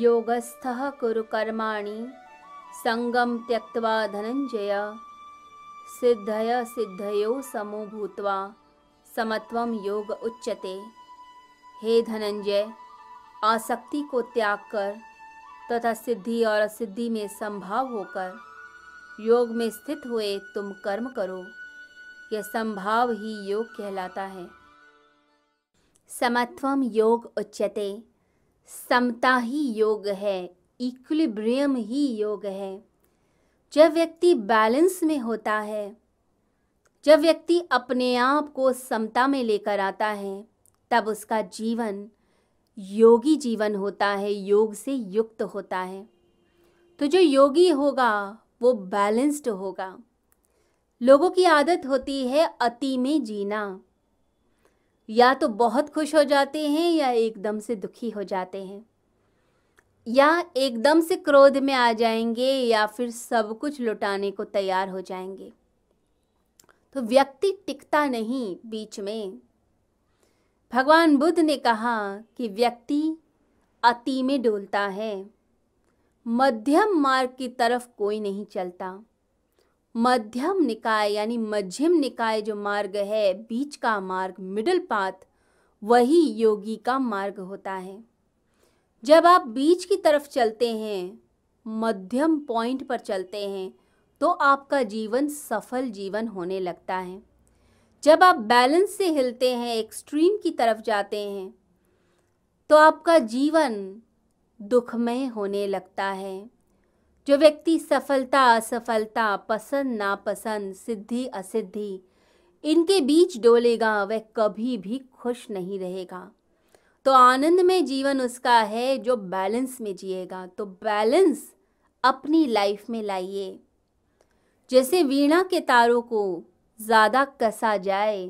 योगस्थः कुरु कर्माणि। सङ्गं त्यक्त्वा धनञ्जय। सिद्धय सिद्धयो समो भूत्वा समत्वम योग उच्चते हे धनंजय आसक्ति को त्याग कर, तथा सिद्धि और असिद्धि में संभाव होकर, योग में स्थित हुए तुम कर्म करो। यह संभाव ही योग कहलाता है। समत्वम योग उच्चते समता ही योग है इक्विलिब्रियम ही योग है। जब व्यक्ति बैलेंस में होता है, जब व्यक्ति अपने आप को समता में लेकर आता है, तब उसका जीवन, योगी जीवन होता है, योग से युक्त होता है। तो जो योगी होगा, वो बैलेंस्ड होगा। लोगों की आदत होती है अति में जीना। या तो बहुत खुश हो जाते हैं या एकदम से दुखी हो जाते हैं। या एकदम से क्रोध में आ जाएँगे या फिर सब कुछ लुटाने को तैयार हो जाएँगे। तो व्यक्ति टिकता नहीं बीच में। भगवान बुद्ध ने कहा कि व्यक्ति अति में डोलता है। मध्यम मार्ग की तरफ़ कोई नहीं चलता। मध्यम निकाय यानी मध्यम निकाय जो मार्ग है, बीच का मार्ग मिडल पाथ वही योगी का मार्ग होता है। जब आप बीच की तरफ़ चलते हैं, मध्यम पॉइंट पर चलते हैं तो आपका जीवन सफल जीवन होने लगता है। जब आप बैलेंस से हिलते हैं एक्सट्रीम की तरफ़ जाते हैं तो आपका जीवन दुखमय होने लगता है। जो व्यक्ति सफलता, असफलता, पसंद, नापसंद, सिद्धि, असिद्धि, इनके बीच डोलेगा, वह कभी भी खुश नहीं रहेगा। तो आनंद में जीवन उसका है जो बैलेंस में जिएगा। तो बैलेंस अपनी लाइफ में लाइए। जैसे वीणा के तारों को ज़्यादा कसा जाए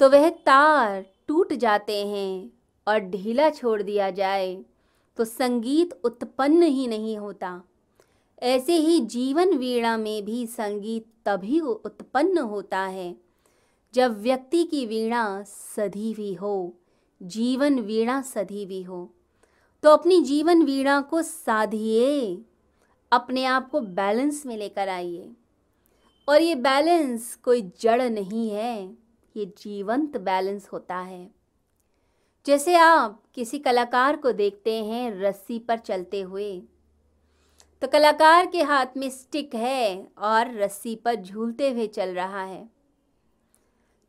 तो वह तार टूट जाते हैं और ढीला छोड़ दिया जाए। तो संगीत उत्पन्न ही नहीं होता। ऐसे ही जीवन वीणा में भी संगीत तभी उत्पन्न होता है, जब व्यक्ति की वीणा सधी हुई हो, जीवन वीणा सधी हुई हो। तो अपनी जीवन वीणा को साधिए, अपने आप को बैलेंस में लेकर आइए। और ये बैलेंस कोई जड़ नहीं है, ये जीवंत बैलेंस होता है। जैसे आप किसी कलाकार को देखते हैं रस्सी पर चलते हुए तो कलाकार के हाथ में स्टिक है और रस्सी पर झूलते हुए चल रहा है।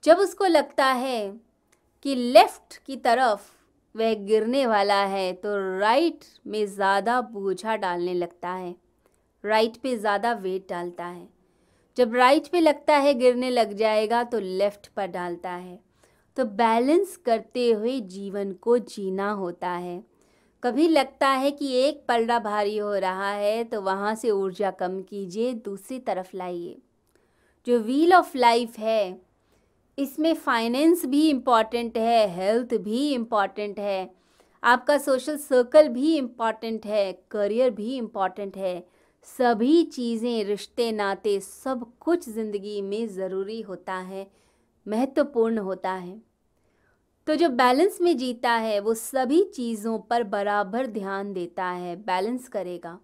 जब उसको लगता है कि लेफ़्ट की तरफ़ वह गिरने वाला है तो राइट में ज़्यादा बोझा डालने लगता है। राइट पे ज़्यादा वेट डालता है। जब राइट पे लगता है गिरने लग जाएगा तो लेफ़्ट पर डालता है। तो बैलेंस करते हुए जीवन को जीना होता है। कभी लगता है कि एक पलड़ा भारी हो रहा है तो वहाँ से ऊर्जा कम कीजिए, दूसरी तरफ़ लाइए। जो व्हील ऑफ़ लाइफ है, इसमें फाइनेंस भी इंपॉर्टेंट है हेल्थ भी इंपॉर्टेंट है, आपका सोशल सर्कल भी इंपॉर्टेंट है करियर भी इंपॉर्टेंट है, सभी चीज़ें, रिश्ते, नाते, सब कुछ ज़िंदगी में ज़रूरी होता है, महत्वपूर्ण होता है। तो जो बैलेंस में जीता है, वो सभी चीज़ों पर बराबर ध्यान देता है, बैलेंस करेगा।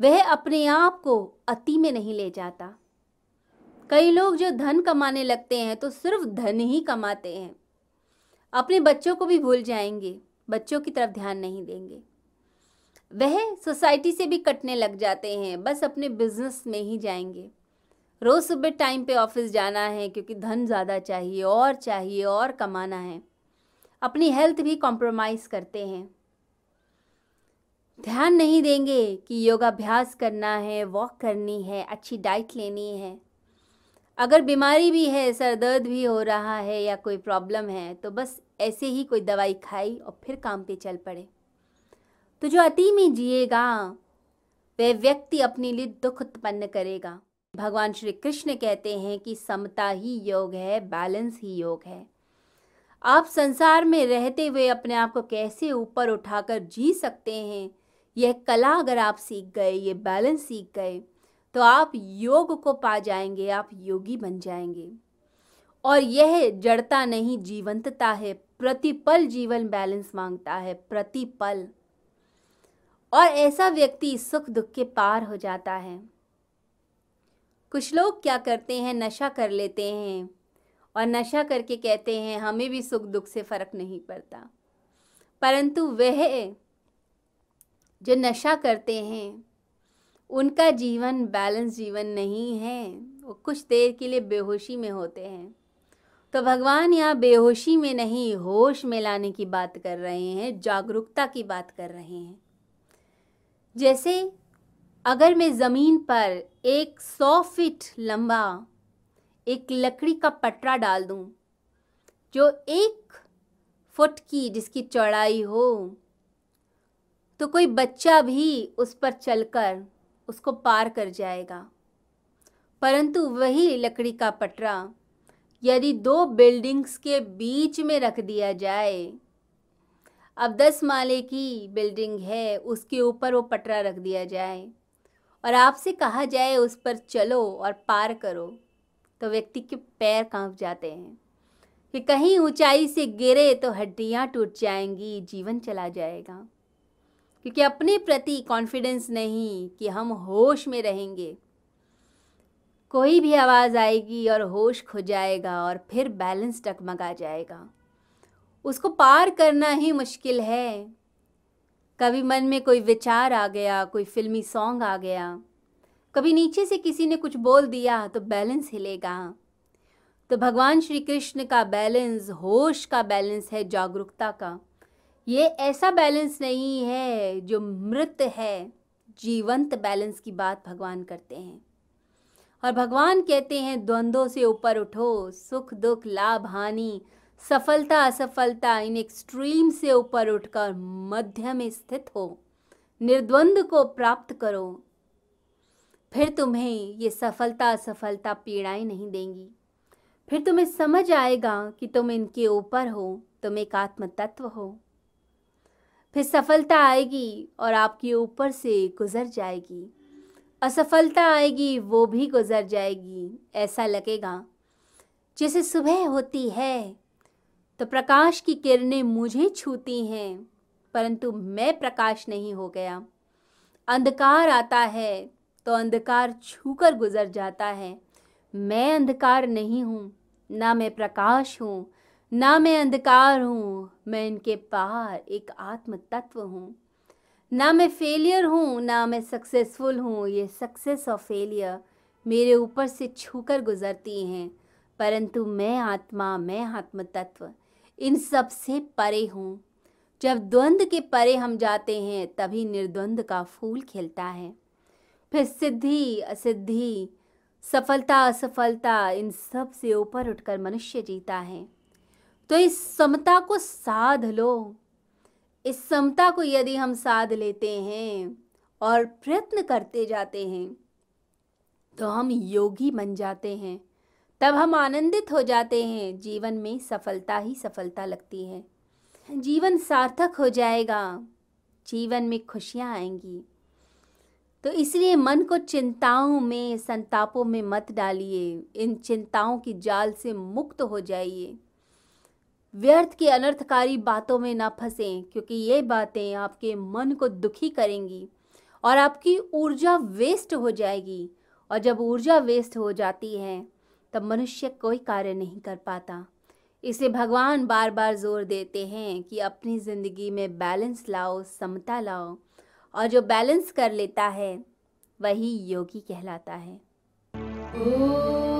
वह अपने आप को अति में नहीं ले जाता। कई लोग जो धन कमाने लगते हैं तो सिर्फ़ धन ही कमाते हैं। अपने बच्चों को भी भूल जाएँगे, बच्चों की तरफ़ ध्यान नहीं देंगे। वह सोसाइटी से भी कटने लग जाते हैं, बस अपने बिज़नेस में ही जाएँगे। रोज़ सुबह टाइम पे ऑफ़िस जाना है, क्योंकि धन ज़्यादा चाहिए, और चाहिए, और कमाना है। अपनी हेल्थ भी कॉम्प्रोमाइज़ करते हैं। ध्यान नहीं देंगे कि योगाभ्यास करना है वॉक करनी है, अच्छी डाइट लेनी है। अगर बीमारी भी है, सर दर्द भी हो रहा है या कोई प्रॉब्लम है तो बस ऐसे ही कोई दवाई खाई और फिर काम पे चल पड़े। तो जो अति में जिएगा, वह व्यक्ति अपने लिए दुख उत्पन्न करेगा। भगवान श्री कृष्ण कहते हैं कि समता ही योग है बैलेंस ही योग है। आप संसार में रहते हुए अपने आप को कैसे ऊपर उठाकर जी सकते हैं? यह कला अगर आप सीख गए, ये बैलेंस सीख गए तो आप योग को पा जाएँगे, आप योगी बन जाएँगे। और यह जड़ता नहीं, जीवंतता है, प्रतिपल जीवन बैलेंस माँगता है, प्रतिपल। और ऐसा व्यक्ति सुख दुख के पार हो जाता है। कुछ लोग क्या करते हैं, नशा कर लेते हैं। और नशा करके कहते हैं, हमें भी सुख दुख से फ़र्क नहीं पड़ता। परंतु वह जो नशा करते हैं, उनका जीवन, बैलेंस जीवन नहीं है। वो कुछ देर के लिए बेहोशी में होते हैं। तो भगवान यहाँ बेहोशी में नहीं, होश में लाने की बात कर रहे हैं, जागरूकता की बात कर रहे हैं। जैसे अगर मैं ज़मीन पर एक सौ फीट लंबा एक लकड़ी का पटरा डाल दूँ, जो एक फुट की जिसकी चौड़ाई हो। तो कोई बच्चा भी उस पर चलकर उसको पार कर जाएगा। परंतु वही लकड़ी का पटरा यदि दो बिल्डिंग्स के बीच में रख दिया जाए, अब दस माले की बिल्डिंग है, उसके ऊपर वो पटरा रख दिया जाए, और आपसे कहा जाए उस पर चलो और पार करो। तो व्यक्ति के पैर काँप जाते हैं। कि कहीं ऊंचाई से गिरे तो हड्डियाँ टूट जाएँगी, जीवन चला जाएगा। क्योंकि अपने प्रति कॉन्फिडेंस नहीं कि हम होश में रहेंगे। कोई भी आवाज़ आएगी और होश खो जाएगा और फिर बैलेंस टकमगा जाएगा। उसको पार करना ही मुश्किल है। कभी मन में कोई विचार आ गया, कोई फिल्मी सॉन्ग आ गया कभी नीचे से किसी ने कुछ बोल दिया तो बैलेंस हिलेगा। तो भगवान श्री कृष्ण का बैलेंस, होश का बैलेंस है जागरूकता का। ये ऐसा बैलेंस नहीं है जो मृत है, जीवंत बैलेंस की बात भगवान करते हैं। और भगवान कहते हैं, द्वंद्वों से ऊपर उठो, सुख, दुख, लाभ, हानि, सफलता, असफलता, इन एक्सट्रीम से ऊपर उठकर मध्य में स्थित हो। निर्द्वंद को प्राप्त करो फिर तुम्हें ये सफलता असफलता पीड़ाएँ नहीं देंगी। फिर तुम्हें समझ आएगा कि तुम इनके ऊपर हो, तुम एक आत्म तत्व हो। फिर सफलता आएगी और आपके ऊपर से गुजर जाएगी। असफलता आएगी, वो भी गुजर जाएगी, ऐसा लगेगा। जैसे सुबह होती है तो प्रकाश की किरणें मुझे छूती हैं, परंतु मैं प्रकाश नहीं हो गया। अंधकार आता है तो अंधकार छूकर गुजर जाता है। मैं अंधकार नहीं हूँ, ना मैं प्रकाश हूँ, ना मैं अंधकार हूँ, मैं इनके पार एक आत्म तत्व हूँ। ना मैं फेलियर हूँ, ना मैं सक्सेसफुल हूँ, ये सक्सेस और फेलियर मेरे ऊपर से छूकर गुजरती हैं। परंतु मैं आत्मा, मैं आत्म तत्व इन सबसे परे हूँ। जब द्वंद्व के परे हम जाते हैं, तभी निर्द्वंद का फूल खिलता है। फिर सिद्धि, असिद्धि, सफलता, असफलता, इन सबसे ऊपर उठकर मनुष्य जीता है। तो इस समता को साध लो। इस समता को यदि हम साध लेते हैं और प्रयत्न करते जाते हैं तो हम योगी बन जाते हैं। तब हम आनंदित हो जाते हैं। जीवन में सफलता ही सफलता लगती है। जीवन सार्थक हो जाएगा। जीवन में खुशियाँ आएँगी। तो इसलिए मन को चिंताओं में, संतापों में मत डालिए। इन चिंताओं की जाल से मुक्त हो जाइए। व्यर्थ की अनर्थकारी बातों में ना फंसें, क्योंकि ये बातें आपके मन को दुखी करेंगी और आपकी ऊर्जा वेस्ट हो जाएगी। और जब ऊर्जा वेस्ट हो जाती है, तब मनुष्य कोई कार्य नहीं कर पाता। इसे भगवान बार बार ज़ोर देते हैं कि अपनी ज़िंदगी में बैलेंस लाओ, समता लाओ। और जो बैलेंस कर लेता है वही योगी कहलाता है। ओ